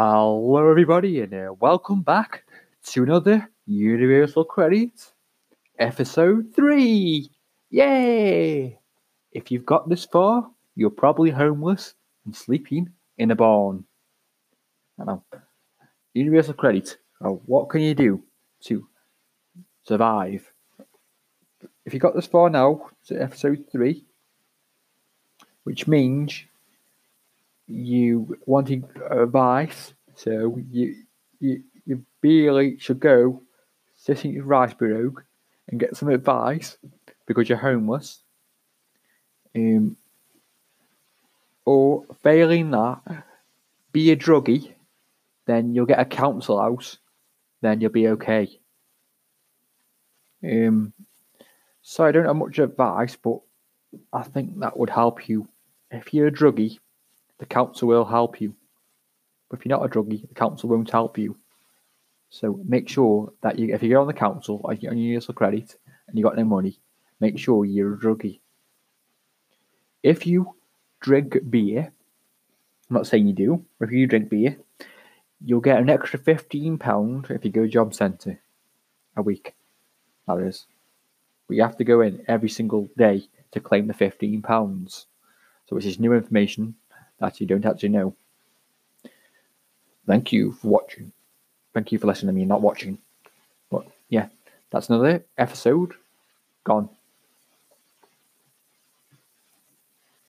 Hello, everybody, and uh, welcome back to another Universal Credit episode 3. Yay! If you've got this far, you're probably homeless and sleeping in a barn. I know. Universal Credit, uh, what can you do to survive? If you got this far now to episode 3, which means you wanting advice, so you you you really should go Citizens Advice Bureau and get some advice because you're homeless. Um, or failing that, be a druggie, then you'll get a council house, then you'll be okay. Um, so I don't have much advice, but I think that would help you. If you're a druggie, the council will help you. But if you're not a druggie, the council won't help you. So make sure that you, if you get on the council on your universal credit and you got no money, make sure you're a druggie. If you drink beer, I'm not saying you do, but if you drink beer, you'll get an extra £15 if you go job centre a week. That is. But you have to go in every single day to claim the £15. So this is new information that you don't actually know. Thank you for watching. Thank you for listening to me, not watching. But yeah, that's another episode gone.